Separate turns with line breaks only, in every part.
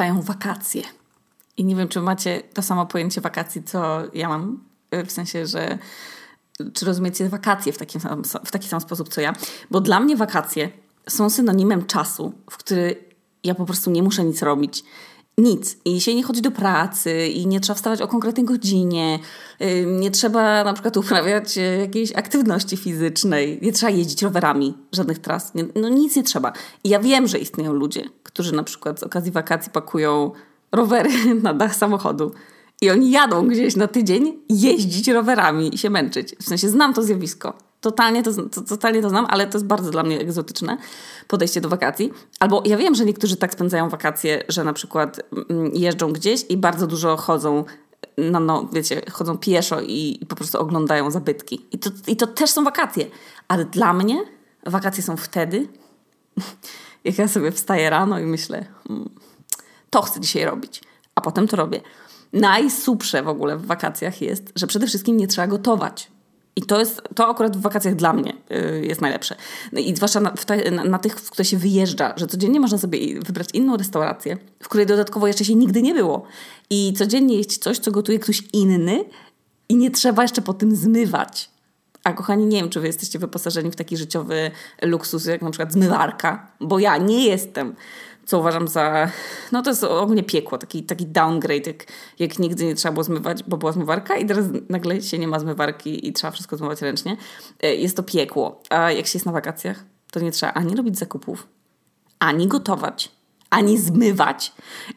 trwają wakacje. I nie wiem, czy macie to samo pojęcie wakacji, co ja mam. W sensie, że czy rozumiecie wakacje w taki, sam, w taki sam sposób, co ja. Bo dla mnie wakacje są synonimem czasu, w który ja po prostu nie muszę nic robić. Nic. I się nie chodzi do pracy, i nie trzeba wstawać o konkretnej godzinie, nie trzeba na przykład uprawiać e, jakiejś aktywności fizycznej, nie trzeba jeździć rowerami, żadnych tras. Nie, no nic nie trzeba. I ja wiem, że istnieją ludzie, którzy na przykład z okazji wakacji pakują rowery na dach samochodu i oni jadą gdzieś na tydzień jeździć rowerami i się męczyć. W sensie znam to zjawisko. Totalnie to, to, totalnie to znam, ale to jest bardzo dla mnie egzotyczne podejście do wakacji. Albo ja wiem, że niektórzy tak spędzają wakacje, że na przykład mm, jeżdżą gdzieś i bardzo dużo chodzą no, no wiecie, chodzą pieszo i, i po prostu oglądają zabytki. I to, I to też są wakacje. Ale dla mnie wakacje są wtedy, jak ja sobie wstaję rano i myślę, hmm, to chcę dzisiaj robić, a potem to robię. Najsupsze w ogóle w wakacjach jest, że przede wszystkim nie trzeba gotować. I to jest, to akurat w wakacjach dla mnie y, jest najlepsze. No I zwłaszcza na, te, na, na, tych, w które się wyjeżdża, że codziennie można sobie wybrać inną restaurację, w której dodatkowo jeszcze się nigdy nie było. I codziennie jeść coś, co gotuje ktoś inny i nie trzeba jeszcze po tym zmywać. A kochani, nie wiem, czy wy jesteście wyposażeni w taki życiowy luksus, jak na przykład zmywarka, bo ja nie jestem co uważam za, no to jest ogólnie piekło, taki, taki downgrade, jak, jak nigdy nie trzeba było zmywać, bo była zmywarka i teraz nagle się nie ma zmywarki i trzeba wszystko zmywać ręcznie. E, jest to piekło. A jak się jest na wakacjach, to nie trzeba ani robić zakupów, ani gotować, ani zmywać.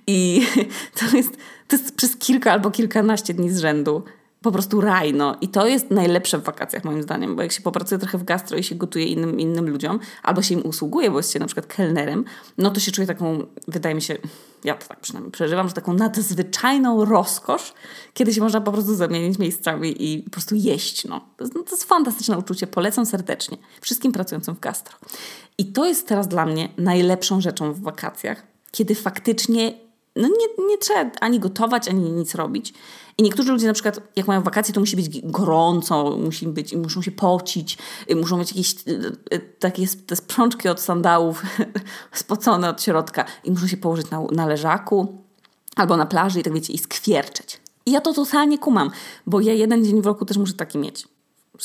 I to jest, to jest przez kilka albo kilkanaście dni z rzędu po prostu raj, no. I to jest najlepsze w wakacjach moim zdaniem, bo jak się popracuje trochę w gastro i się gotuje innym, innym ludziom, albo się im usługuje, bo jest się na przykład kelnerem, no to się czuje taką, wydaje mi się, ja to tak przynajmniej przeżywam, że taką nadzwyczajną rozkosz, kiedy się można po prostu zamienić miejscami i po prostu jeść, no. To jest, no, to jest fantastyczne uczucie, polecam serdecznie wszystkim pracującym w gastro. I to jest teraz dla mnie najlepszą rzeczą w wakacjach, kiedy faktycznie no nie, nie trzeba ani gotować, ani nic robić. I niektórzy ludzie na przykład, jak mają wakacje, to musi być gorąco, musi być, muszą się pocić, y, muszą mieć jakieś y, y, takie te sprączki od sandałów spocone od środka i muszą się położyć na, na leżaku albo na plaży i tak wiecie, i skwierczeć. I ja to totalnie kumam, bo ja jeden dzień w roku też muszę taki mieć.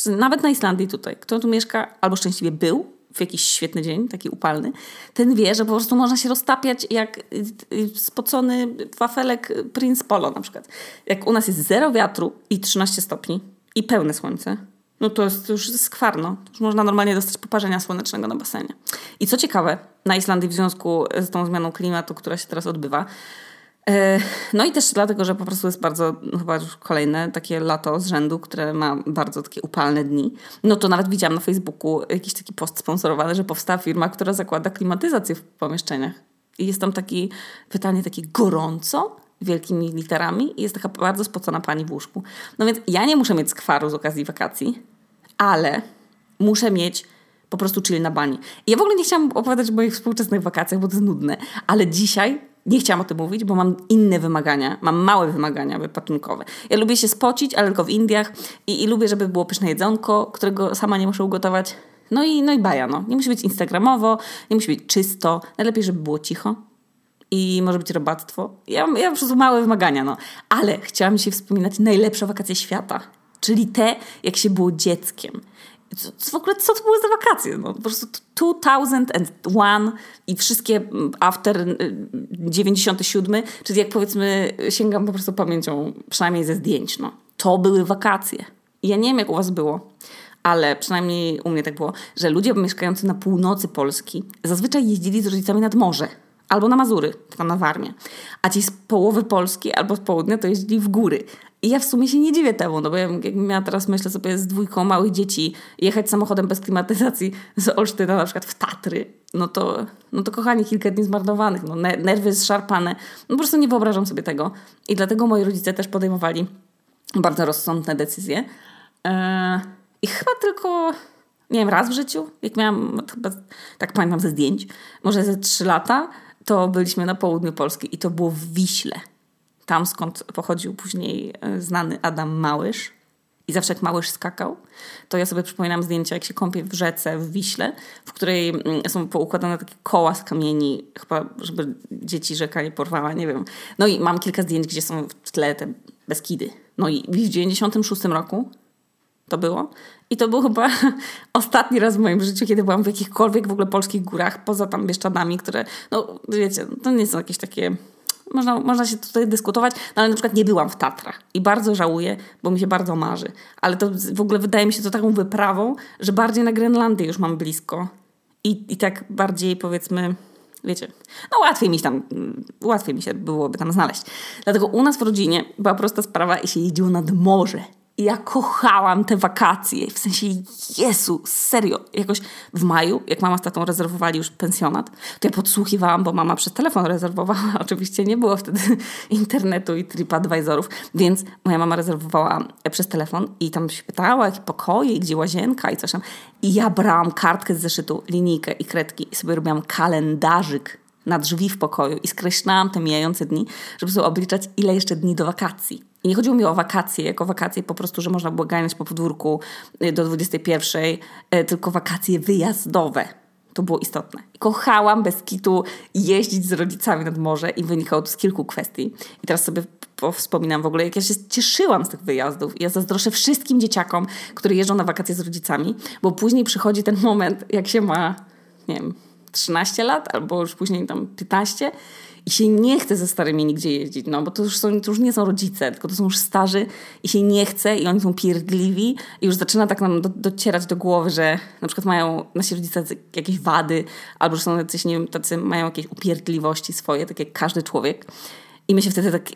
Nawet na Islandii tutaj. Kto tu mieszka albo szczęśliwie był, w jakiś świetny dzień, taki upalny, ten wie, że po prostu można się roztapiać jak y, y, spocony wafelek Prince Polo na przykład. Jak u nas jest zero wiatru i 13 stopni i pełne słońce, no to jest już skwarno. Już można normalnie dostać poparzenia słonecznego na basenie. I co ciekawe, na Islandii w związku z tą zmianą klimatu, która się teraz odbywa, no i też dlatego, że po prostu jest bardzo, no chyba już kolejne takie lato z rzędu, które ma bardzo takie upalne dni. No to nawet widziałam na Facebooku jakiś taki post sponsorowany, że powstała firma, która zakłada klimatyzację w pomieszczeniach. I jest tam takie pytanie takie gorąco, wielkimi literami i jest taka bardzo spocona pani w łóżku. No więc ja nie muszę mieć skwaru z okazji wakacji, ale muszę mieć po prostu chill na bani. I ja w ogóle nie chciałam opowiadać o moich współczesnych wakacjach, bo to jest nudne, ale dzisiaj nie chciałam o tym mówić, bo mam inne wymagania, mam małe wymagania wypatrunkowe. Ja lubię się spocić, ale tylko w Indiach i, i lubię, żeby było pyszne jedzonko, którego sama nie muszę ugotować. No i, no i baja, no. Nie musi być instagramowo, nie musi być czysto. Najlepiej, żeby było cicho i może być robactwo. Ja, ja po prostu małe wymagania, no. Ale chciałam dzisiaj wspominać najlepsze wakacje świata. Czyli te, jak się było dzieckiem. Co, w ogóle, co to były za wakacje? No, po prostu 2001 i wszystkie mm, after 97, y, czyli jak powiedzmy sięgam po prostu pamięcią, przynajmniej ze zdjęć, no. To były wakacje. Ja nie wiem, jak u was było, ale przynajmniej u mnie tak było, że ludzie mieszkający na północy Polski zazwyczaj jeździli z rodzicami nad morze albo na Mazury, tam na Warmię. A ci z połowy Polski albo z południa to jeździli w góry. I ja w sumie się nie dziwię temu, no bo ja, jak miała teraz, myślę sobie, z dwójką małych dzieci jechać samochodem bez klimatyzacji z Olsztyna na przykład w Tatry, no to, no to kochani, kilka dni zmarnowanych, no, nerwy zszarpane. No po prostu nie wyobrażam sobie tego. I dlatego moi rodzice też podejmowali bardzo rozsądne decyzje. Eee, I chyba tylko, nie wiem, raz w życiu, jak miałam, chyba, tak pamiętam ze zdjęć, może ze trzy lata, to byliśmy na południu Polski i to było w Wiśle tam skąd pochodził później e, znany Adam Małysz. I zawsze jak małyż skakał, to ja sobie przypominam zdjęcia, jak się kąpie w rzece w Wiśle, w której mm, są poukładane takie koła z kamieni, chyba żeby dzieci rzeka nie porwała, nie wiem. No i mam kilka zdjęć, gdzie są w tle te Beskidy. No i w 96 roku to było. I to był chyba ostatni raz w moim życiu, kiedy byłam w jakichkolwiek w ogóle polskich górach, poza tam Bieszczadami, które, no wiecie, to nie są jakieś takie można, można się tutaj dyskutować, no ale na przykład nie byłam w Tatrach i bardzo żałuję, bo mi się bardzo marzy. Ale to w ogóle wydaje mi się to taką wyprawą, że bardziej na Grenlandię już mam blisko. I, i tak bardziej powiedzmy, wiecie, no łatwiej mi tam, łatwiej mi się byłoby tam znaleźć. Dlatego u nas w rodzinie była prosta sprawa i się jeździło nad morze. I ja kochałam te wakacje. W sensie, Jezu, serio. Jakoś w maju, jak mama z tatą rezerwowali już pensjonat, to ja podsłuchiwałam, bo mama przez telefon rezerwowała. Oczywiście nie było wtedy internetu i TripAdvisorów, więc moja mama rezerwowała przez telefon i tam się pytała, jakie pokoje, gdzie łazienka i coś tam. I ja brałam kartkę z zeszytu, linijkę i kredki i sobie robiłam kalendarzyk na drzwi w pokoju i skreślałam te mijające dni, żeby sobie obliczać, ile jeszcze dni do wakacji. I nie chodziło mi o wakacje, jako wakacje po prostu, że można było ganiać po podwórku y, do 21, y, tylko wakacje wyjazdowe. To było istotne. Kochałam bez kitu jeździć z rodzicami nad morze i wynikało to z kilku kwestii. I teraz sobie wspominam w ogóle, jak ja się cieszyłam z tych wyjazdów. Ja zazdroszę wszystkim dzieciakom, które jeżdżą na wakacje z rodzicami, bo później przychodzi ten moment, jak się ma, nie wiem, 13 lat albo już później tam 15 i się nie chce ze starymi nigdzie jeździć, no bo to już, są, to już nie są rodzice, tylko to są już starzy i się nie chce i oni są pierdliwi i już zaczyna tak nam do, docierać do głowy, że na przykład mają nasi rodzice jakieś wady albo że są jacyś, nie wiem, tacy mają jakieś upierdliwości swoje, tak jak każdy człowiek. I my się wtedy tak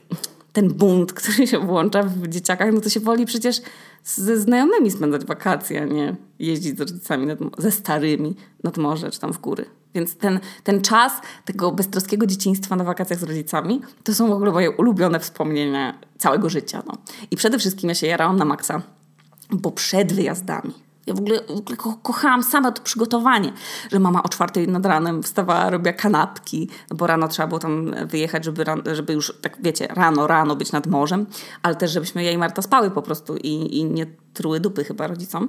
ten bunt, który się włącza w dzieciakach, no to się woli przecież ze znajomymi spędzać wakacje, a nie jeździć z rodzicami, nad, ze starymi nad morze czy tam w góry. Więc ten, ten czas tego beztroskiego dzieciństwa na wakacjach z rodzicami to są w ogóle moje ulubione wspomnienia całego życia. No. I przede wszystkim ja się jarałam na maksa, bo przed wyjazdami ja w ogóle, w ogóle ko kochałam sama to przygotowanie, że mama o czwartej nad ranem wstawała, robiła kanapki, no bo rano trzeba było tam wyjechać, żeby, żeby już, tak wiecie, rano, rano być nad morzem, ale też żebyśmy ja i Marta spały po prostu i, i nie truły dupy chyba rodzicom.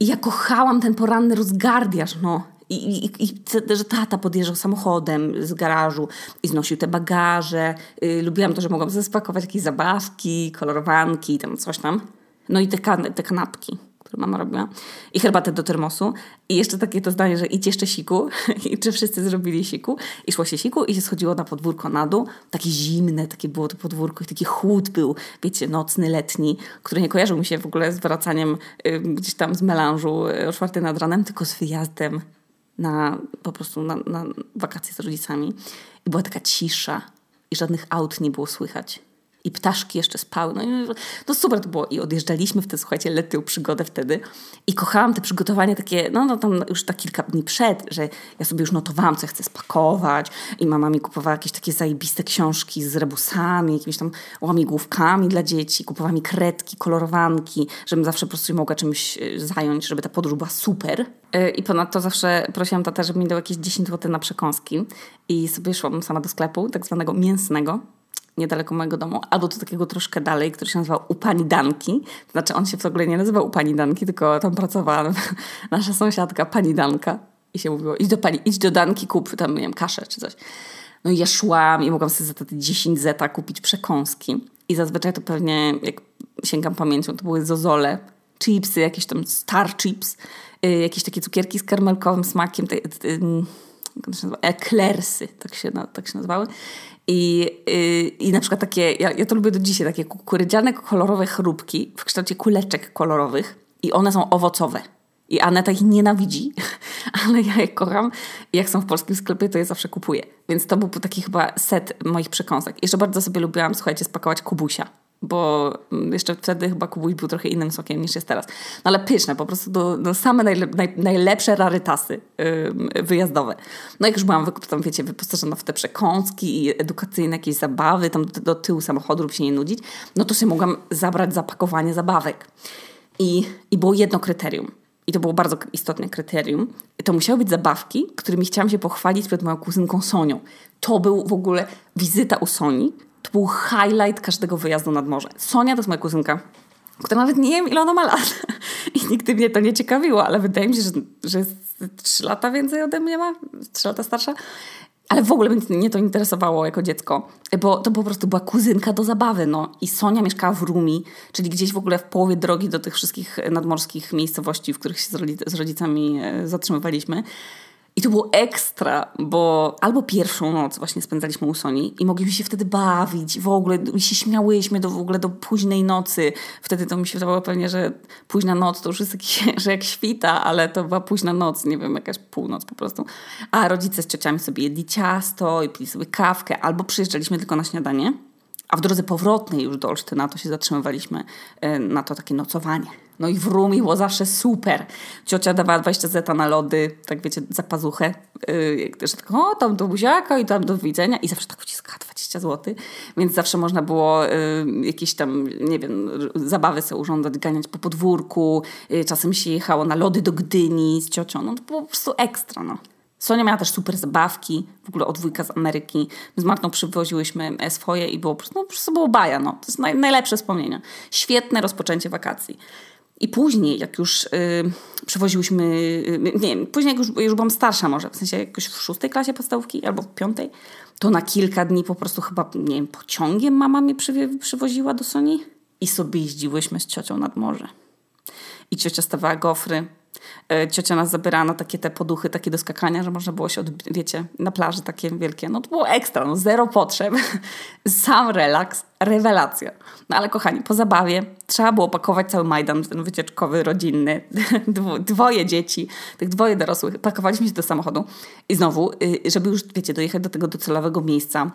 I ja kochałam ten poranny rozgardiaż, no. I, i, i że tata podjeżdżał samochodem z garażu i znosił te bagaże. Yy, lubiłam to, że mogłam spakować jakieś zabawki, kolorowanki, tam coś tam. No i te, kan te kanapki które mama robiła, i herbatę do termosu. I jeszcze takie to zdanie, że idź jeszcze siku. I czy wszyscy zrobili siku. I szło się siku i się schodziło na podwórko na dół. Takie zimne, takie było to podwórko i taki chłód był, wiecie, nocny, letni, który nie kojarzył mi się w ogóle z wracaniem y, gdzieś tam z melanżu y, o czwartej nad ranem, tylko z wyjazdem na po prostu na, na wakacje z rodzicami. I była taka cisza i żadnych aut nie było słychać i ptaszki jeszcze spały. No, no super to było. I odjeżdżaliśmy w tę, słuchajcie, letnią przygodę wtedy. I kochałam te przygotowania takie, no, no tam już tak kilka dni przed, że ja sobie już notowałam, co chcę spakować. I mama mi kupowała jakieś takie zajebiste książki z rebusami, jakimiś tam łamigłówkami dla dzieci. Kupowała mi kredki, kolorowanki, żebym zawsze po prostu mogła czymś e, zająć, żeby ta podróż była super. E, I ponadto zawsze prosiłam tatę, żeby mi dał jakieś 10 zł na przekąski. I sobie szłam sama do sklepu, tak zwanego mięsnego niedaleko mojego domu, albo do takiego troszkę dalej, który się nazywał U Pani Danki. Znaczy on się w ogóle nie nazywał U Pani Danki, tylko tam pracowała nasza sąsiadka Pani Danka i się mówiło idź do Pani, idź do Danki, kup tam, nie wiem, kaszę czy coś. No i ja szłam i mogłam sobie za te 10 zeta kupić przekąski. I zazwyczaj to pewnie, jak sięgam pamięcią, to były zozole, chipsy, jakieś tam star chips, yy, jakieś takie cukierki z karmelkowym smakiem, te, te, te, jak się nazywa? Eklersy, tak się, tak się nazywały. I, yy, I na przykład takie, ja, ja to lubię do dzisiaj, takie kukurydziane kolorowe chrupki w kształcie kuleczek kolorowych i one są owocowe. I Aneta ich nienawidzi, ale ja je kocham. Jak są w polskim sklepie, to je zawsze kupuję. Więc to był taki chyba set moich przekąsek. Jeszcze bardzo sobie lubiłam, słuchajcie, spakować kubusia bo jeszcze wtedy chyba Kubuś był trochę innym sokiem niż jest teraz. No ale pyszne, po prostu do, do same najle, naj, najlepsze rarytasy yy, wyjazdowe. No jak już byłam tam, wiecie, wyposażona w te przekąski i edukacyjne jakieś zabawy, tam do, do tyłu samochodu, żeby się nie nudzić, no to sobie mogłam zabrać zapakowanie zabawek. I, I było jedno kryterium. I to było bardzo istotne kryterium. To musiały być zabawki, którymi chciałam się pochwalić przed moją kuzynką Sonią. To był w ogóle wizyta u Soni, to był highlight każdego wyjazdu nad morze. Sonia to jest moja kuzynka. która nawet nie wiem, ile ona ma lat. I nigdy mnie to nie ciekawiło, ale wydaje mi się, że, że jest trzy lata więcej ode mnie ma, trzy lata starsza. Ale w ogóle mnie to interesowało jako dziecko, bo to po prostu była kuzynka do zabawy. No. I Sonia mieszkała w Rumi, czyli gdzieś w ogóle w połowie drogi do tych wszystkich nadmorskich miejscowości, w których się z rodzicami e, zatrzymywaliśmy. I to było ekstra, bo albo pierwszą noc właśnie spędzaliśmy u Soni i mogliśmy się wtedy bawić, w ogóle się śmiałyśmy do, w ogóle do późnej nocy. Wtedy to mi się wydawało pewnie, że późna noc to już jest że jak świta, ale to była późna noc, nie wiem, jakaś północ po prostu. A rodzice z ciociami sobie jedli ciasto i pili sobie kawkę, albo przyjeżdżaliśmy tylko na śniadanie, a w drodze powrotnej już do Olsztyna to się zatrzymywaliśmy e, na to takie nocowanie. No i w Rumi było zawsze super. Ciocia dawała 20 zeta na lody, tak wiecie, za pazuchę. Yy, że tak, o, tam do buziaka i tam do widzenia. I zawsze tak wciskała 20 zł. Więc zawsze można było yy, jakieś tam, nie wiem, zabawy sobie urządzać, ganiać po podwórku. Yy, czasem się jechało na lody do Gdyni z ciocią. No to było po prostu ekstra, no. Sonia miała też super zabawki, w ogóle od dwójka z Ameryki. My z Martą przywoziłyśmy swoje i było po prostu, no, po prostu było baja. No. To jest naj, najlepsze wspomnienia. Świetne rozpoczęcie wakacji. I później, jak już y, przewoziłyśmy, y, nie wiem, później jak już, już byłam starsza może, w sensie jakoś w szóstej klasie podstawówki albo w piątej, to na kilka dni po prostu chyba, nie wiem, pociągiem mama mnie przy, przywoziła do Soni i sobie jeździłyśmy z ciocią nad morze. I ciocia stawała gofry, ciocia nas zabierała na takie te poduchy, takie do skakania, że można było się, od, wiecie, na plaży takie wielkie. No to było ekstra, no zero potrzeb, sam relaks, rewelacja. No ale kochani, po zabawie trzeba było pakować cały Majdan, ten wycieczkowy, rodzinny, dwoje dzieci, tych dwoje dorosłych, pakowaliśmy się do samochodu i znowu, y, żeby już, wiecie, dojechać do tego docelowego miejsca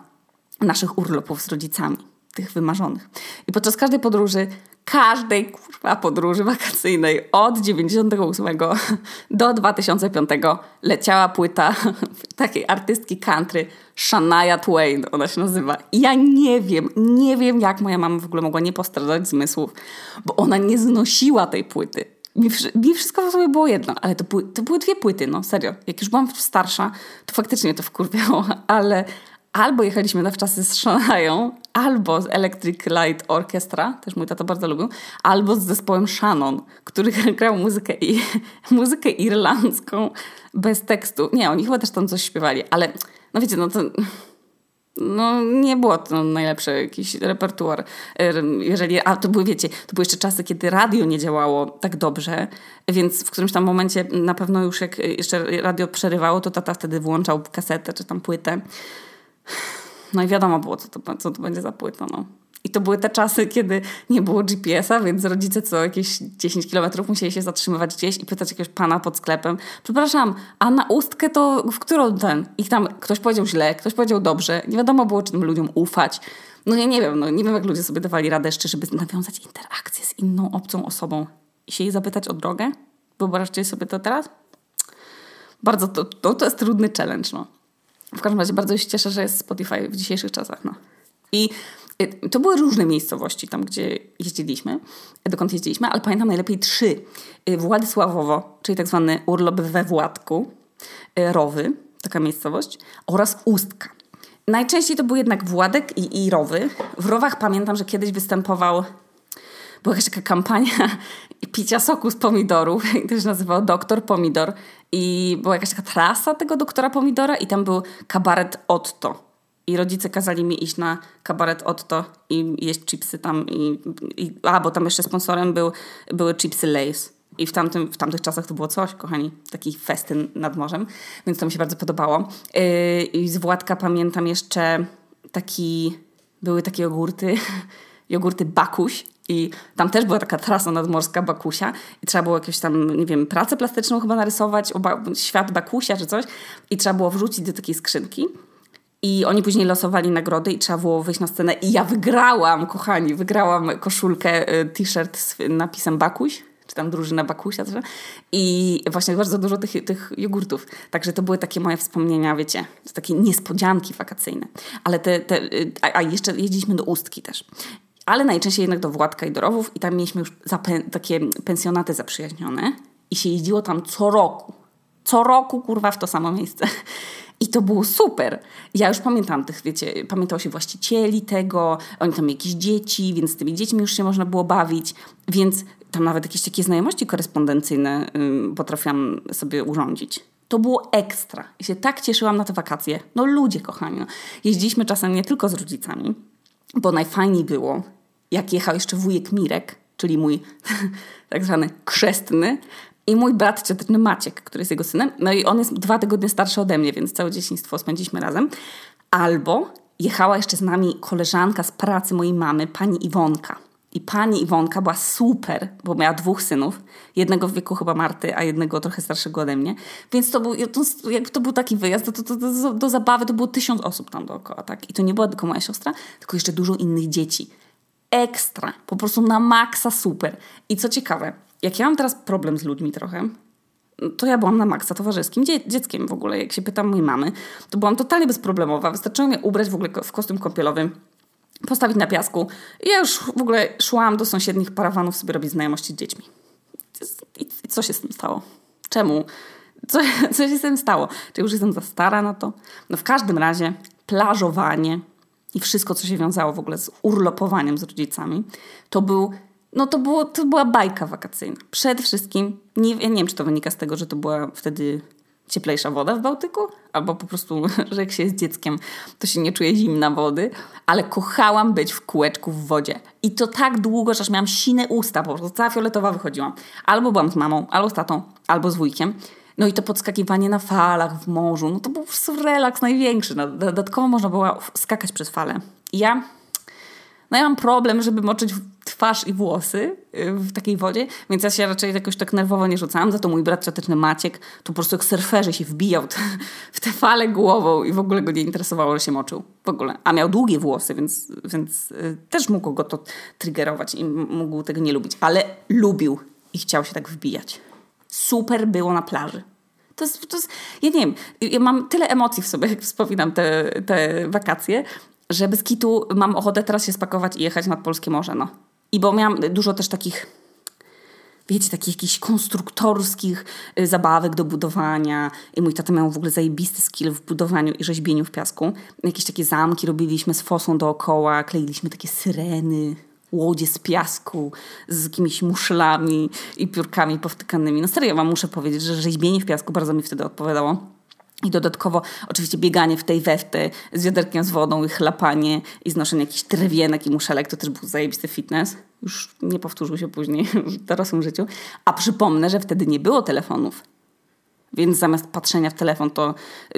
naszych urlopów z rodzicami tych wymarzonych. I podczas każdej podróży każdej kurwa podróży wakacyjnej od 98 do 2005 leciała płyta takiej artystki country Shania Twain, ona się nazywa. I ja nie wiem, nie wiem jak moja mama w ogóle mogła nie postradać zmysłów, bo ona nie znosiła tej płyty. Mi, mi wszystko w sobie było jedno, ale to były, to były dwie płyty, no serio. Jak już byłam starsza, to faktycznie to wkurwiało, ale, albo jechaliśmy na wczasy z Shanają, albo z Electric Light Orchestra, też mój tato bardzo lubił, albo z zespołem Shannon, który grał muzykę, i, muzykę irlandzką bez tekstu. Nie, oni chyba też tam coś śpiewali, ale no wiecie, no to no nie było to najlepszy jakiś repertuar. Jeżeli, a to były, wiecie, to były jeszcze czasy, kiedy radio nie działało tak dobrze, więc w którymś tam momencie na pewno już jak jeszcze radio przerywało, to tata wtedy włączał kasetę czy tam płytę. No i wiadomo było, co to, co to będzie za płyta. No. I to były te czasy, kiedy nie było GPS-a, więc rodzice co jakieś 10 kilometrów musieli się zatrzymywać gdzieś i pytać jakiegoś pana pod sklepem. Przepraszam, a na ustkę to w którą ten? Ich tam ktoś powiedział źle, ktoś powiedział dobrze. Nie wiadomo było, czy tym ludziom ufać. No ja nie wiem, no nie wiem, jak ludzie sobie dawali radę jeszcze, żeby nawiązać interakcję z inną, obcą osobą i się jej zapytać o drogę. Wyobraźcie sobie to teraz? Bardzo to, to, to jest trudny challenge, no. W każdym razie bardzo się cieszę, że jest Spotify w dzisiejszych czasach. No. I y, to były różne miejscowości tam, gdzie jeździliśmy, dokąd jeździliśmy, ale pamiętam najlepiej trzy. Y, Władysławowo, czyli tak zwany urlop we Władku, y, Rowy, taka miejscowość, oraz Ustka. Najczęściej to był jednak Władek i, i Rowy. W Rowach pamiętam, że kiedyś występował była jakaś taka kampania picia soku z pomidorów, to się nazywał Doktor Pomidor i była jakaś taka trasa tego doktora Pomidora i tam był kabaret Otto. I rodzice kazali mi iść na kabaret Otto i jeść chipsy tam. I, i, a, bo tam jeszcze sponsorem był, były chipsy Lays. I w, tamtym, w tamtych czasach to było coś, kochani, taki festyn nad morzem, więc to mi się bardzo podobało. Yy, I z Władka pamiętam jeszcze taki, były takie jogurty, jogurty Bakuś, i tam też była taka trasa nadmorska Bakusia i trzeba było jakąś tam, nie wiem, pracę plastyczną chyba narysować, świat Bakusia czy coś i trzeba było wrzucić do takiej skrzynki. I oni później losowali nagrody i trzeba było wyjść na scenę i ja wygrałam, kochani, wygrałam koszulkę, y, t-shirt z napisem Bakuś, czy tam drużyna Bakusia. I właśnie bardzo dużo tych, tych jogurtów. Także to były takie moje wspomnienia, wiecie, takie niespodzianki wakacyjne. Ale te, te y, a, a jeszcze jeździliśmy do Ustki też ale najczęściej jednak do Władka i do Rowów i tam mieliśmy już takie pensjonaty zaprzyjaźnione i się jeździło tam co roku. Co roku, kurwa, w to samo miejsce. I to było super. Ja już pamiętam tych, wiecie, pamiętał się właścicieli tego, oni tam jakieś dzieci, więc z tymi dziećmi już się można było bawić, więc tam nawet jakieś takie znajomości korespondencyjne potrafiłam sobie urządzić. To było ekstra. I się tak cieszyłam na te wakacje. No ludzie, kochani. No. Jeździliśmy czasem nie tylko z rodzicami, bo najfajniej było, jak jechał jeszcze wujek Mirek, czyli mój tak zwany chrzestny, i mój brat cioteczny Maciek, który jest jego synem. No i on jest dwa tygodnie starszy ode mnie, więc całe dzieciństwo spędziliśmy razem. Albo jechała jeszcze z nami koleżanka z pracy mojej mamy, pani Iwonka. I pani Iwonka była super, bo miała dwóch synów. Jednego w wieku chyba Marty, a jednego trochę starszego ode mnie. Więc to był, to, jakby to był taki wyjazd, to, to, to, to, do zabawy to było tysiąc osób tam dookoła. Tak? I to nie była tylko moja siostra, tylko jeszcze dużo innych dzieci. Ekstra. Po prostu na maksa super. I co ciekawe, jak ja mam teraz problem z ludźmi trochę, to ja byłam na maksa towarzyskim dzie dzieckiem w ogóle. Jak się pytam mojej mamy, to byłam totalnie bezproblemowa. Wystarczyło mnie ubrać w ogóle w kostium kąpielowy, postawić na piasku. I ja już w ogóle szłam do sąsiednich parawanów sobie robić znajomości z dziećmi. I, co się z tym stało? Czemu? Co, co się z tym stało? Czy już jestem za stara na to? No w każdym razie plażowanie i wszystko, co się wiązało w ogóle z urlopowaniem z rodzicami, to był no to, było, to była bajka wakacyjna. Przede wszystkim, nie, ja nie wiem, czy to wynika z tego, że to była wtedy cieplejsza woda w Bałtyku, albo po prostu, że jak się jest dzieckiem, to się nie czuje zimna wody, ale kochałam być w kółeczku w wodzie. I to tak długo, że aż miałam sine usta, po prostu cała fioletowa wychodziłam. Albo byłam z mamą, albo z tatą, albo z wujkiem. No i to podskakiwanie na falach w morzu, no to był relaks największy. No, dodatkowo można było skakać przez fale. I ja no ja mam problem, żeby moczyć twarz i włosy y, w takiej wodzie, więc ja się raczej jakoś tak nerwowo nie rzucałam. Za to mój brat cioteczny Maciek to po prostu jak surferzy się wbijał w te fale głową i w ogóle go nie interesowało, że się moczył. W ogóle. A miał długie włosy, więc, więc y, też mógł go to triggerować i mógł tego nie lubić. Ale lubił i chciał się tak wbijać. Super było na plaży. To jest, to jest, ja nie wiem, ja mam tyle emocji w sobie, jak wspominam te, te wakacje, że bez kitu mam ochotę teraz się spakować i jechać nad Polskie Morze, no. I bo miałam dużo też takich, wiecie, takich jakichś konstruktorskich y, zabawek do budowania. I mój tata miał w ogóle zajebisty skill w budowaniu i rzeźbieniu w piasku. Jakieś takie zamki robiliśmy z fosą dookoła, kleiliśmy takie syreny, łodzie z piasku, z jakimiś muszlami i piórkami powtykanymi. No serio, wam muszę powiedzieć, że rzeźbienie w piasku bardzo mi wtedy odpowiadało. I dodatkowo oczywiście bieganie w tej wewty z wiaderkiem z wodą i chlapanie i znoszenie jakichś drewienek i muszelek to też był zajebisty fitness. Już nie powtórzył się później w dorosłym życiu. A przypomnę, że wtedy nie było telefonów. Więc zamiast patrzenia w telefon, to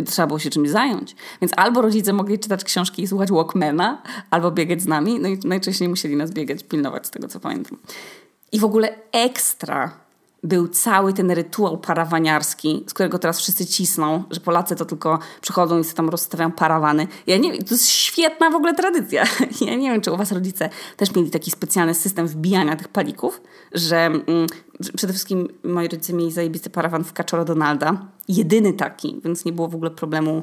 trzeba było się czymś zająć. Więc albo rodzice mogli czytać książki i słuchać Walkmana, albo biegać z nami. No i najczęściej musieli nas biegać, pilnować z tego, co pamiętam. I w ogóle ekstra był cały ten rytuał parawaniarski, z którego teraz wszyscy cisną, że Polacy to tylko przychodzą i sobie tam rozstawiają parawany. Ja nie wiem, to jest świetna w ogóle tradycja. Ja nie wiem, czy u was rodzice też mieli taki specjalny system wbijania tych palików, że mm, przede wszystkim moi rodzice mieli zajebisty parawan w Kaczora Donalda. Jedyny taki, więc nie było w ogóle problemu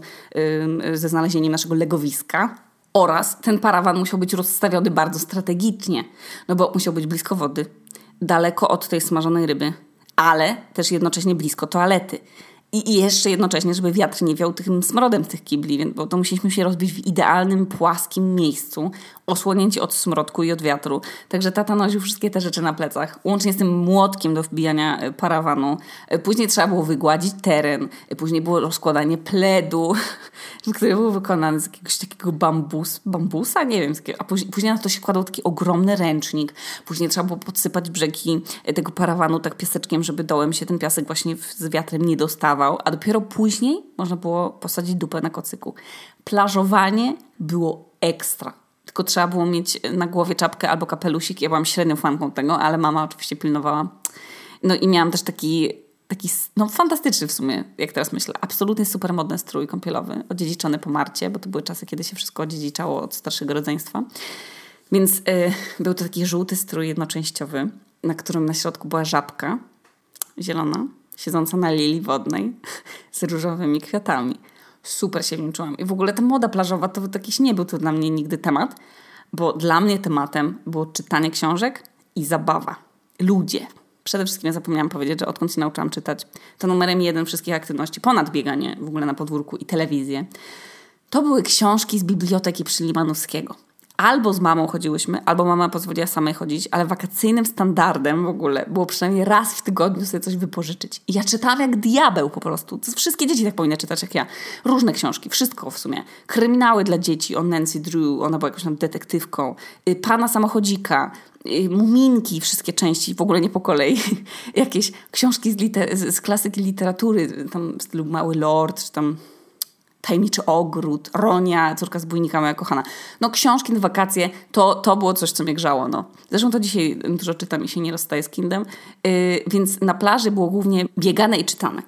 y, ze znalezieniem naszego legowiska. Oraz ten parawan musiał być rozstawiony bardzo strategicznie, no bo musiał być blisko wody, daleko od tej smażonej ryby, ale też jednocześnie blisko toalety. I, jeszcze jednocześnie, żeby wiatr nie wiał tym smrodem tych kibli, bo to musieliśmy się rozbić w idealnym, płaskim miejscu, osłonięci od smrodku i od wiatru. Także tata nosił wszystkie te rzeczy na plecach, łącznie z tym młotkiem do wbijania e, parawanu. E, później trzeba było wygładzić teren, e, później było rozkładanie pledu, który był wykonany z jakiegoś takiego bambus, bambusa, nie wiem, a później, na to się kładał taki ogromny ręcznik. Później trzeba było podsypać brzegi tego parawanu tak piaseczkiem, żeby dołem się ten piasek właśnie z wiatrem nie dostawał, a dopiero później można było posadzić dupę na kocyku. Plażowanie było ekstra tylko trzeba było mieć na głowie czapkę albo kapelusik. Ja byłam średnią fanką tego, ale mama oczywiście pilnowała. No i miałam też taki, taki no fantastyczny w sumie, jak teraz myślę, absolutnie super modny strój kąpielowy, odziedziczony po Marcie, bo to były czasy, kiedy się wszystko odziedziczało od starszego rodzeństwa. Więc y, był to taki żółty strój jednoczęściowy, na którym na środku była żabka zielona, siedząca na lili wodnej z różowymi kwiatami super się w nim czułam. I w ogóle ta moda plażowa to jakiś nie był to dla mnie nigdy temat, bo dla mnie tematem było czytanie książek i zabawa. Ludzie. przede wszystkim ja zapomniałam powiedzieć, że odkąd się nauczyłam czytać, to numerem jeden wszystkich aktywności, ponad bieganie w ogóle na podwórku i telewizję, to były książki z biblioteki przy Limanowskiego albo z mamą chodziłyśmy, albo mama pozwoliła samej chodzić, ale wakacyjnym standardem w ogóle było przynajmniej raz w tygodniu sobie coś wypożyczyć. I ja czytałam jak diabeł po prostu. Wszystkie dzieci tak powinny czytać jak ja. Różne książki, wszystko w sumie. Kryminały dla dzieci o Nancy Drew, ona była jakąś tam detektywką. Y, Pana samochodzika, y, Muminki, wszystkie części, w ogóle nie po kolei. Jakieś książki z, liter- z klasyki literatury, tam w stylu Mały Lord, czy tam Tajemniczy Ogród, Ronia, Córka z Bójnika, moja kochana. No książki na wakacje, to, to było coś, co mnie grzało. No. Zresztą to dzisiaj dużo czytam i się nie rozstaję z Kindem. Yy, więc na plaży było głównie biegane i czytane.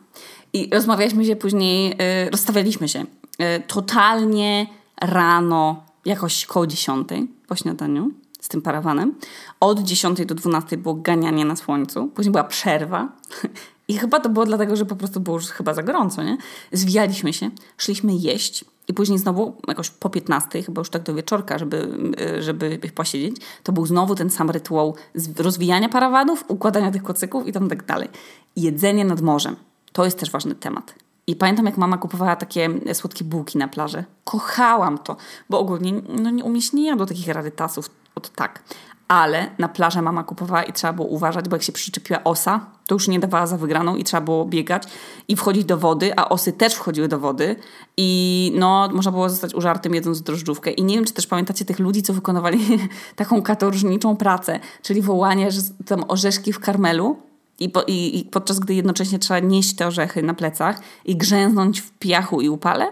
I rozmawialiśmy się później, yy, rozstawialiśmy się yy, totalnie rano, jakoś koło 10 po śniadaniu z tym parawanem. Od 10 do 12 było ganianie na słońcu, później była przerwa I chyba to było dlatego, że po prostu było już chyba za gorąco, nie? Zwijaliśmy się, szliśmy jeść i później znowu jakoś po 15, chyba już tak do wieczorka, żeby, y, żeby posiedzieć, to był znowu ten sam rytuał rozwijania parawanów, układania tych kocyków i tam tak dalej. Jedzenie nad morzem. To jest też ważny temat. I pamiętam, jak mama kupowała takie słodkie bułki na plaży. Kochałam to, bo ogólnie no, u mnie się nie jadło takich rarytasów od tak ale na plażę mama kupowała i trzeba było uważać, bo jak się przyczepiła osa, to już nie dawała za wygraną i trzeba było biegać i wchodzić do wody, a osy też wchodziły do wody i no, można było zostać użartym jedząc drożdżówkę. I nie wiem, czy też pamiętacie tych ludzi, co wykonywali taką katorżniczą pracę, czyli wołanie, że tam orzeszki w karmelu i, po, i, i podczas gdy jednocześnie trzeba nieść te orzechy na plecach i grzęznąć w piachu i upale,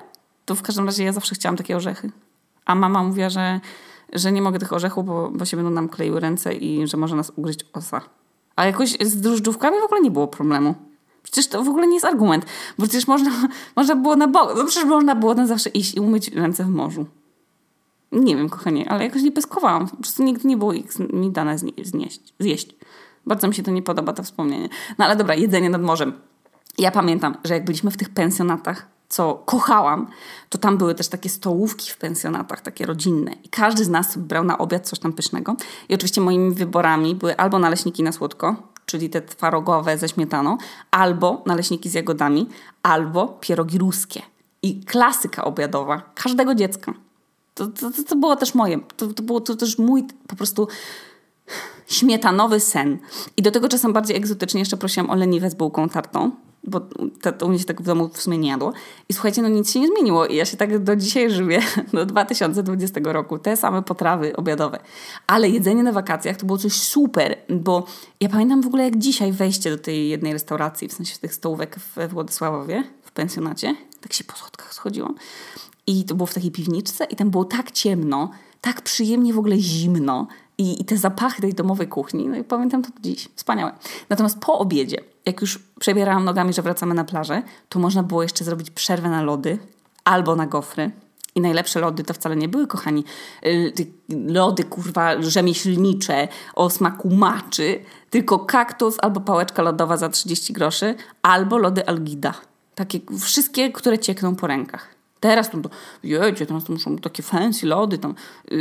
to w każdym razie ja zawsze chciałam takie orzechy. A mama mówiła, że że nie mogę tych orzechów, bo, bo się będą nam kleiły ręce i że może nas ugryźć osa. A jakoś z drożdżówkami w ogóle nie było problemu. Przecież to w ogóle nie jest argument, bo przecież można, można było na bok, no przecież można było na zawsze iść i umyć ręce w morzu. Nie wiem, kochanie, ale jakoś nie pyskowałam. Po prostu nigdy nie było ich mi dane znieść, zjeść. Bardzo mi się to nie podoba, to wspomnienie. No ale dobra, jedzenie nad morzem. Ja pamiętam, że jak byliśmy w tych pensjonatach, co kochałam, to tam były też takie stołówki w pensjonatach, takie rodzinne. I każdy z nas brał na obiad coś tam pysznego. I oczywiście moimi wyborami były albo naleśniki na słodko, czyli te twarogowe ze śmietaną, albo naleśniki z jagodami, albo pierogi ruskie. I klasyka obiadowa każdego dziecka. To, to, to było też moje. To, to było to też mój po prostu śmietanowy sen. I do tego czasem bardziej egzotycznie jeszcze prosiłam o leniwe z bułką tartą, bo to, to u mnie się tak w domu w sumie nie jadło. I słuchajcie, no nic się nie zmieniło i ja się tak do dzisiaj żywię, do 2020 roku, te same potrawy obiadowe. Ale jedzenie na wakacjach to było coś super, bo ja pamiętam w ogóle jak dzisiaj wejście do tej jednej restauracji, w sensie tych stołówek w Władysławowie, w pensjonacie, tak się po schodkach schodziłam. I to było w takiej piwniczce i tam było tak ciemno, tak przyjemnie w ogóle zimno, i, i te zapachy tej domowej kuchni, no i pamiętam to dziś, wspaniałe. Natomiast po obiedzie, jak już przebierałam nogami, że wracamy na plażę, to można było jeszcze zrobić przerwę na lody albo na gofry. I najlepsze lody to wcale nie były, kochani, y, lody kurwa rzemieślnicze o smaku maczy, tylko kaktus albo pałeczka lodowa za 30 groszy, albo lody Algida. Takie wszystkie, które ciekną po rękach. Teraz to, jedzie, teraz to muszą takie fancy lody. Tam.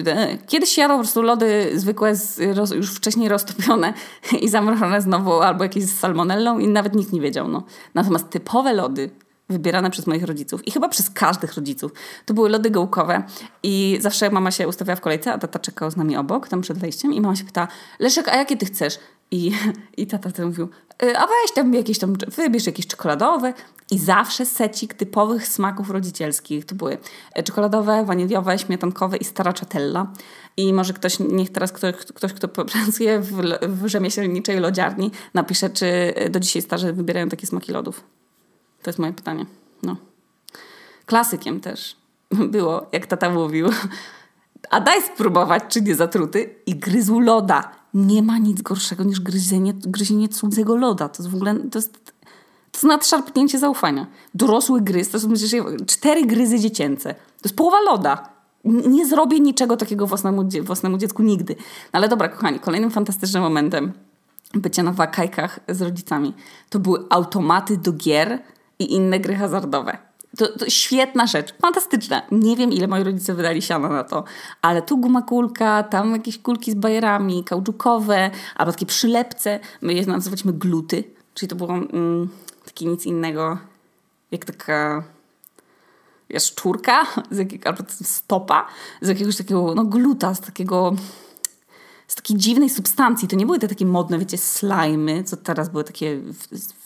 E, kiedyś jadło po prostu lody zwykłe, z, już wcześniej roztopione i zamrożone znowu, albo jakieś z salmonellą i nawet nikt nie wiedział. No. Natomiast typowe lody, wybierane przez moich rodziców i chyba przez każdych rodziców. To były lody gołkowe i zawsze mama się ustawiała w kolejce, a tata czekał z nami obok, tam przed wejściem i mama się pyta, Leszek, a jakie ty chcesz? I, i tata wtedy mówił, y, a weź tam jakieś tam, wybierz jakieś czekoladowe. I zawsze secik typowych smaków rodzicielskich. To były e, czekoladowe, waniliowe, śmietankowe i stracciatella. I może ktoś, niech teraz ktoś, ktoś kto pracuje w, w rzemieślniczej lodziarni, napisze, czy do dzisiaj starzy wybierają takie smaki lodów. To jest moje pytanie. No. Klasykiem też było, jak tata mówił, a daj spróbować, czy nie zatruty i gryzł loda. Nie ma nic gorszego niż gryzienie, gryzienie cudzego loda. To jest w ogóle, to jest, to jest nadszarpnięcie zaufania. Dorosły gryz, to są cztery gryzy dziecięce. To jest połowa loda. Nie zrobię niczego takiego własnemu, własnemu dziecku nigdy. No ale dobra, kochani, kolejnym fantastycznym momentem bycia na wakajkach z rodzicami to były automaty do gier i inne gry hazardowe. To, to, świetna rzecz, fantastyczna. Nie wiem, ile moi rodzice wydali siana na to, ale tu guma kulka, tam jakieś kulki z bajerami, kauczukowe, albo takie przylepce. My je nazywaliśmy gluty, czyli to było mm, takie nic innego jak taka jaszczurka, z jakiego, albo stopa, z jakiegoś takiego no, gluta, z takiego z takiej dziwnej substancji. To nie były te takie modne, wiecie, slajmy, co teraz były takie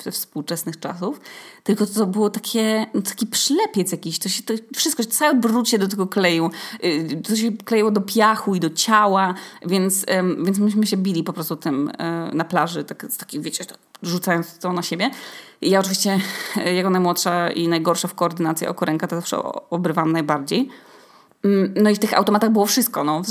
ze współczesnych czasów, tylko to było takie, no, taki przylepiec jakiś. To się to wszystko, cały brud do tego kleił. Y, to się kleiło do piachu i do ciała, więc, więc myśmy się bili po prostu tym e, na plaży, tak, z wiecie, rzucając to na siebie. Ja oczywiście, jako najmłodsza i najgorsza w koordynacji oko ręka, to zawsze obrywam najbardziej. Mm, no i w tych automatach było wszystko, no.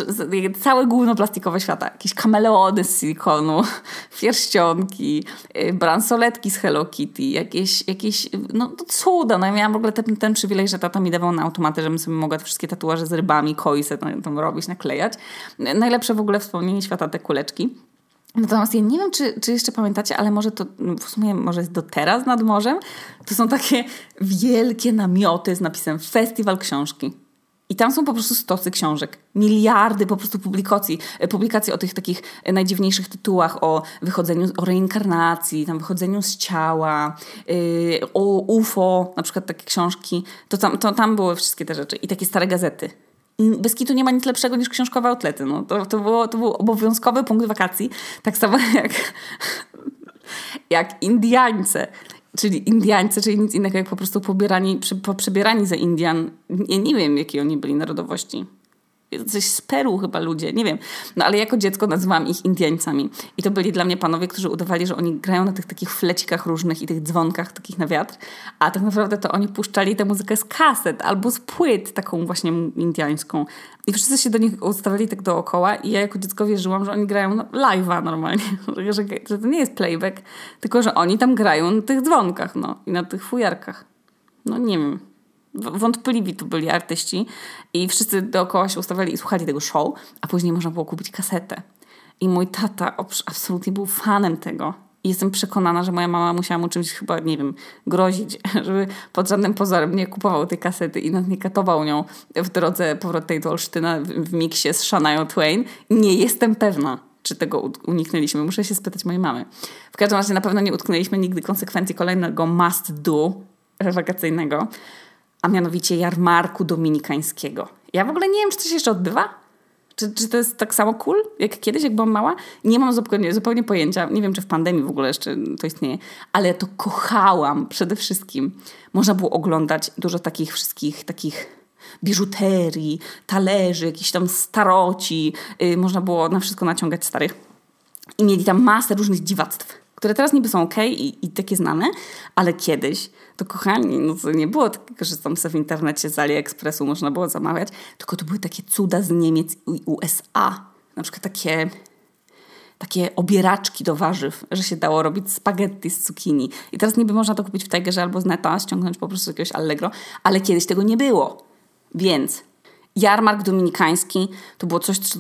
Całe gówno plastikowe świata. Jakieś kameleony z silikonu, pierścionki, y, bransoletki z Hello Kitty, jakieś, jakieś no cuda. No ja miałam w ogóle ten, ten przywilej, że tata mi dawał na automaty, żebym sobie mogła te wszystkie tatuaże z rybami, koisy tam robić, naklejać. Najlepsze w ogóle wspomnienie świata te kuleczki. Natomiast ja nie wiem, czy, czy jeszcze pamiętacie, ale może to w sumie może jest do teraz nad morzem. To są takie wielkie namioty z napisem Festiwal Książki. I tam są po prostu stosy książek. Miliardy po prostu publikacji, e, publikacji o tych takich e, najdziwniejszych tytułach, o wychodzeniu, o reinkarnacji, tam wychodzeniu z ciała, yy, o UFO, na przykład takie książki. To tam, to tam były wszystkie te rzeczy. I takie stare gazety. Bez kitu nie ma nic lepszego niż książkowe outlety. No, to, to, było, to był obowiązkowy punkt wakacji. Tak samo jak, jak Indiańce czyli Indiańcy, czyli nic innego jak po prostu pobierani, przebierani za Indian. Ja nie wiem, jakiej oni byli narodowości coś z Peru chyba ludzie, nie wiem. No ale jako dziecko nazywałam ich Indiańcami. I to byli dla mnie panowie, którzy udawali, że oni grają na tych takich flecikach różnych i tych dzwonkach takich na wiatr, a tak naprawdę to oni puszczali tę muzykę z kaset albo z płyt, taką właśnie indiańską. I wszyscy się do nich ustawiali tak dookoła i ja jako dziecko wierzyłam, że oni grają no, live'a normalnie, że, że, że to nie jest playback, tylko że oni tam grają na tych dzwonkach, no i na tych fujarkach. No nie wiem wątpliwi tu byli artyści i wszyscy dookoła się ustawiali i słuchali tego show, a później można było kupić kasetę. I mój tata absolutnie był fanem tego. I jestem przekonana, że moja mama musiała mu czymś chyba, nie wiem, grozić, żeby pod żadnym pozorem nie kupował tej kasety i nas nie katował nią w drodze powrotnej do Olsztyna w miksie z Shania Twain. Nie jestem pewna, czy tego uniknęliśmy. Muszę się spytać mojej mamy. W każdym razie na pewno nie utknęliśmy nigdy konsekwencji kolejnego must do wakacyjnego a mianowicie jarmarku dominikańskiego. Ja w ogóle nie wiem, czy to się jeszcze odbywa. Czy, czy to jest tak samo cool, jak kiedyś, jak byłam mała? Nie mam zupełnie, zupełnie pojęcia. Nie wiem, czy w pandemii w ogóle jeszcze to istnieje. Ale to kochałam przede wszystkim. Można było oglądać dużo takich wszystkich takich biżuterii, talerzy, jakichś tam staroci. Yy, można było na wszystko naciągać starych. I mieli tam masę różnych dziwactw które teraz niby są ok i, i takie znane, ale kiedyś, to kochani, no to nie było takiego, że tam sobie w internecie z AliExpressu można było zamawiać, tylko to były takie cuda z Niemiec i USA. Na przykład takie takie obieraczki do warzyw, że się dało robić spaghetti z cukinii. I teraz niby można to kupić w Tigerze albo z neta, ściągnąć po prostu z jakiegoś Allegro, ale kiedyś tego nie było. Więc jarmark dominikański to było coś, co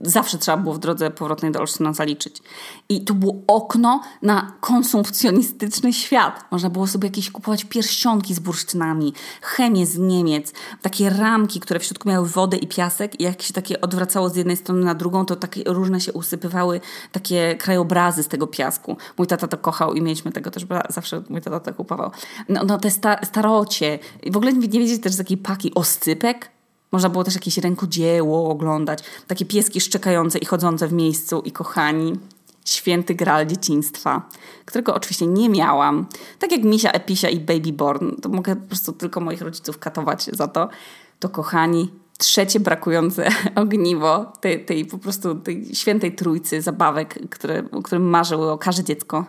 zawsze trzeba było w drodze powrotnej do Olsztyna zaliczyć. I to było okno na konsumpcjonistyczny świat. Można było sobie jakieś kupować pierścionki z bursztynami, chemię z Niemiec, takie ramki, które w środku miały wodę i piasek i jak się takie odwracało z jednej strony na drugą, to takie różne się usypywały takie krajobrazy z tego piasku. Mój tata to kochał i mieliśmy tego też, zawsze mój tata to kupował. No, no te sta starocie. W ogóle nie, nie wiedzieć też z jakiej paki. Oscypek? Można było też jakieś rękodzieło oglądać, takie pieski szczekające i chodzące w miejscu i kochani. Święty gral dzieciństwa, którego oczywiście nie miałam. Tak jak Misia, Episia i Baby Born, to mogę po prostu tylko moich rodziców katować za to. To kochani, trzecie brakujące ogniwo tej, tej po prostu tej świętej trójcy zabawek, które, o którym marzyło każde dziecko.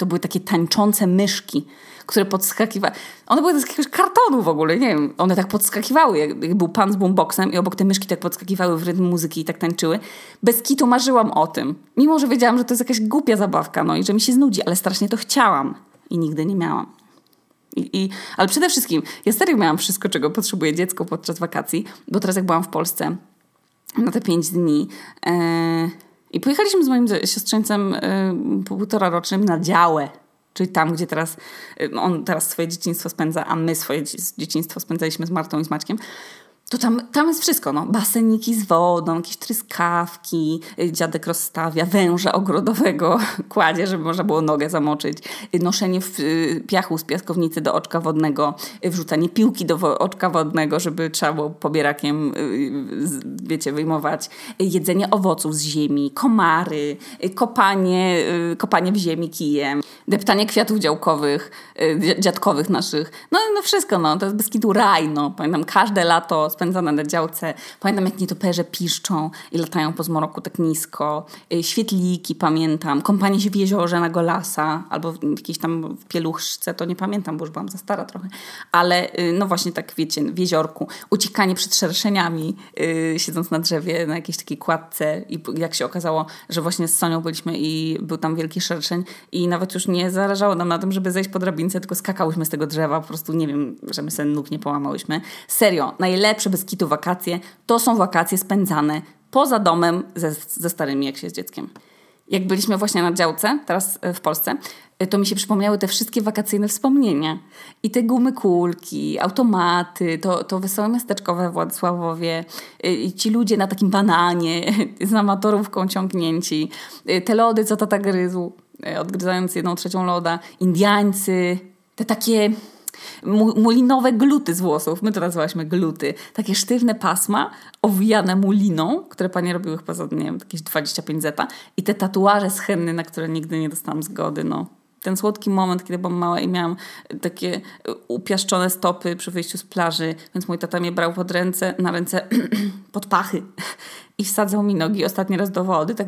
To były takie tańczące myszki, które podskakiwały. One były z jakiegoś kartonu w ogóle, nie wiem. One tak podskakiwały, jak, był pan z boomboxem i obok te myszki tak podskakiwały w rytm muzyki i tak tańczyły. Bez kitu marzyłam o tym. Mimo, że wiedziałam, że to jest jakaś głupia zabawka, no i że mi się znudzi, ale strasznie to chciałam. I nigdy nie miałam. I, i, ale przede wszystkim, ja serio miałam wszystko, czego potrzebuje dziecko podczas wakacji, bo teraz jak byłam w Polsce na te pięć dni... E, i pojechaliśmy z moim siostrzeńcem y, półtora rocznym na działę Czyli tam, gdzie teraz y, on teraz swoje dzieciństwo spędza, a my swoje dzieciństwo spędzaliśmy z Martą i z Maćkiem, to tam, tam jest wszystko, no. Baseniki z wodą, jakieś tryskawki, y, dziadek rozstawia węża ogrodowego, kładzie, żeby można było nogę zamoczyć, y, noszenie w, y, piachu z piaskownicy do oczka wodnego, wrzucanie piłki do oczka wodnego, żeby trzeba było pobierakiem, wiecie, wyjmować, jedzenie owoców z ziemi, komary, kopanie, kopanie w ziemi kijem, deptanie kwiatów działkowych, dziadkowych naszych, no, no wszystko, no. To jest Beskidu raj, no. Pamiętam, każde lato spędzone na działce. Pamiętam, jak nietoperze piszczą i latają po zmroku tak nisko. Y, świetliki pamiętam. Kąpanie się w jeziorze na Golasa albo w jakiejś tam w pieluszce, to nie pamiętam, bo już byłam za stara trochę. Ale y, no właśnie tak, wiecie, w jeziorku. Uciekanie przed szerszeniami, yy, siedząc na drzewie na jakiejś takiej kładce i jak się okazało, że właśnie z Sonią byliśmy i był tam wielki szerszeń i nawet już nie zależało nam na tym, żeby zejść po drabince, tylko skakałyśmy z tego drzewa, po prostu nie wiem, że my sobie nóg nie połamałyśmy. Serio, najlepsze bez wakacje, to są wakacje spędzane poza domem ze, ze starymi, jak się z dzieckiem. Jak byliśmy właśnie na działce, teraz e, w Polsce, e, to mi się przypomniały te wszystkie wakacyjne wspomnienia. I te gumy kulki, automaty, to, to wesołe miasteczkowe w Władysławowie, e, i ci ludzie na takim bananie, z amatorówką ciągnięci, te lody, co tata gryzł, odgryzając jedną trzecią loda, Indiańcy, te takie mulinowe gluty z włosów. My to nazywałyśmy gluty. Takie sztywne pasma owijane muliną, które panie robiły chyba za, nie wiem, jakieś 25 zeta. I te tatuaże z na które nigdy nie dostałam zgody, no ten słodki moment, kiedy byłam mała i miałam takie upiaszczone stopy przy wyjściu z plaży, więc mój tata mnie brał pod ręce, na ręce pod pachy i wsadzał mi nogi ostatni raz do wody, tak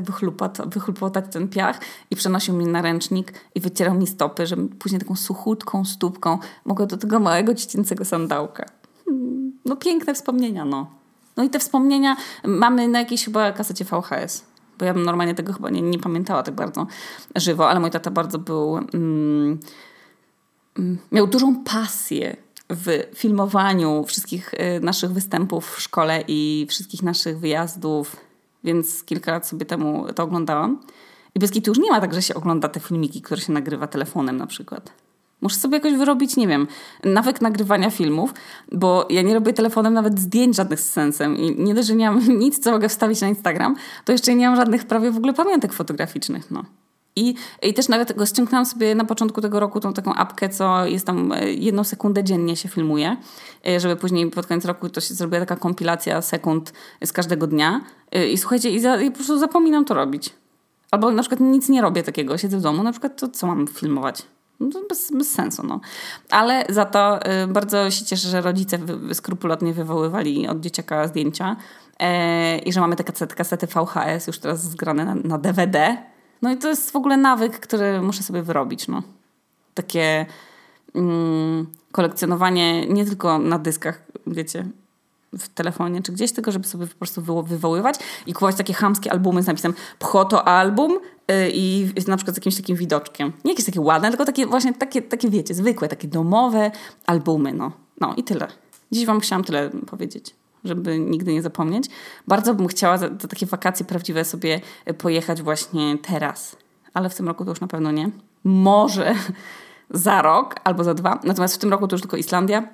wychlupotać ten piach i przenosił mnie na ręcznik i wycierał mi stopy, żebym później taką suchutką stópką mogła do tego małego dziecięcego sandałka. Hmm, no piękne wspomnienia, no. No i te wspomnienia mamy na jakiejś chyba kasecie VHS bo ja bym normalnie tego chyba nie, nie pamiętała tak bardzo żywo, ale mój tata bardzo był. Mm, mm, miał dużą pasję w filmowaniu wszystkich y, naszych występów w szkole i wszystkich naszych wyjazdów, więc kilka lat sobie temu to oglądałam. I bez kitu już nie ma tak, że się ogląda te filmiki, które się nagrywa telefonem na przykład. Muszę sobie jakoś wyrobić, nie wiem, nawyk nagrywania filmów, bo ja nie robię telefonem nawet zdjęć żadnych z sensem i nie dość, że nie mam nic, co mogę wstawić na Instagram, to jeszcze nie mam żadnych prawie w ogóle pamiątek fotograficznych, no. I, I też nawet go ściągnęłam sobie na początku tego roku tą taką apkę, co jest tam e, jedną sekundę dziennie się filmuje, e, żeby później pod koniec roku to się zrobiła taka kompilacja sekund z każdego dnia. E, I słuchajcie, i, za, i po prostu zapominam to robić. Albo na przykład nic nie robię takiego, siedzę w domu, na przykład to co mam filmować? No bez, bez sensu. No. Ale za to y, bardzo się cieszę, że rodzice skrupulatnie wywoływali od dzieciaka zdjęcia e, i że mamy te kasety, kasety VHS już teraz zgrane na, na, DVD. No i to jest w ogóle nawyk, który muszę sobie wyrobić. No. Takie mm, kolekcjonowanie nie tylko na dyskach, wiecie, w telefonie czy gdzieś, tylko żeby sobie po prostu wywoływać i kupować takie chamskie albumy z napisem Pchoto album i na przykład z jakimś takim widoczkiem. Nie jakieś takie ładne, tylko takie właśnie takie, takie wiecie, zwykłe, takie domowe albumy, no. No i tyle. Dziś wam chciałam tyle powiedzieć żeby nigdy nie zapomnieć. Bardzo bym chciała za, za takie wakacje prawdziwe sobie pojechać właśnie teraz, ale w tym roku to już na pewno nie. Może za rok albo za dwa. Natomiast w tym roku to już tylko Islandia.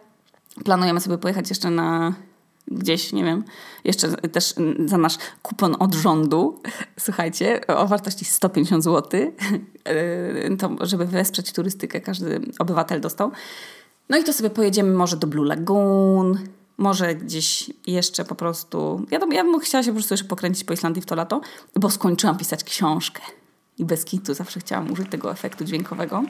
Planujemy sobie pojechać jeszcze na gdzieś, nie wiem, jeszcze też za nasz kupon od rządu, słuchajcie, o wartości 150 zł, to żeby wesprzeć turystykę, każdy obywatel dostał. No i to sobie pojedziemy może do Blue Lagoon, może gdzieś jeszcze po prostu. Ja, ja bym chciała się po prostu jeszcze pokręcić po Islandii w to lato, bo skończyłam pisać książkę. I bez kitu zawsze chciałam użyć tego efektu dźwiękowego.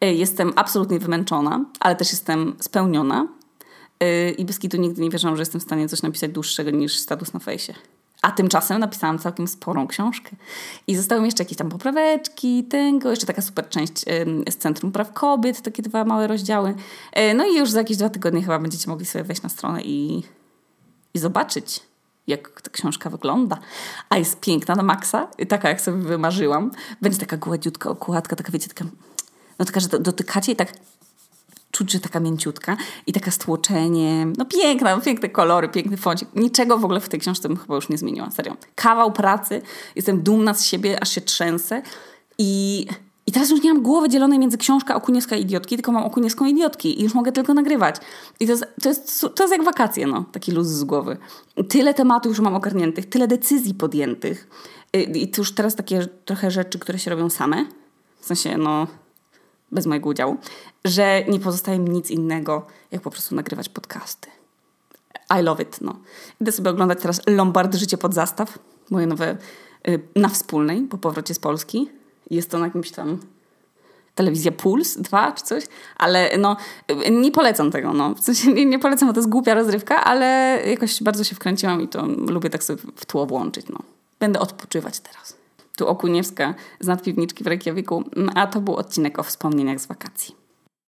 E, jestem absolutnie wymęczona, ale też jestem spełniona. Yy, I bez kitu nigdy nie wierzyłam, że jestem w stanie coś napisać dłuższego niż status na fejsie. A tymczasem napisałam całkiem sporą książkę. I zostały mi jeszcze jakieś tam popraweczki, tego, jeszcze taka super część z Centrum Praw Kobiet, takie dwa małe rozdziały. Yy, no i już za jakieś dwa tygodnie chyba będziecie mogli sobie wejść na stronę i, i zobaczyć, jak ta książka wygląda. A jest piękna na maksa, taka jak sobie wymarzyłam. Będzie taka gładziutka okładka, taka wiecie, taka, no taka, że dotykacie i tak czuć, że taka mięciutka i taka stłoczenie. No piękna, piękne kolory, piękny foncik. Niczego w ogóle w tej książce bym chyba już nie zmieniła, serio. Kawał pracy, jestem dumna z siebie, aż się trzęsę i, i I teraz już nie mam głowy dzielonej między książka Okuniewska i Idiotki, tylko mam Okuniewską Idiotki i już mogę tylko nagrywać. I to jest, to jest, to jest jak wakacje, no, taki luz z głowy. Tyle tematów już mam ogarniętych, tyle decyzji podjętych. I to już teraz takie trochę rzeczy, które się robią same, w sensie, no, bez mojego udziału, że nie pozostaje mi nic innego, jak po prostu nagrywać podcasty. I love it, no. Idę sobie oglądać teraz Lombard Życie pod zastaw, moje nowe y, na wspólnej, po powrocie z Polski. Jest to na jakimś tam telewizja Puls 2 czy coś, ale no y, nie polecam tego, no. W sensie nie, nie polecam, bo to jest głupia rozrywka, ale jakoś bardzo się wkręciłam i to lubię tak sobie w tło włączyć, no. Będę odpoczywać teraz. Okuniewska z nadpiwniczki w Reykjaviku, a to był odcinek o wspomnieniach z wakacji.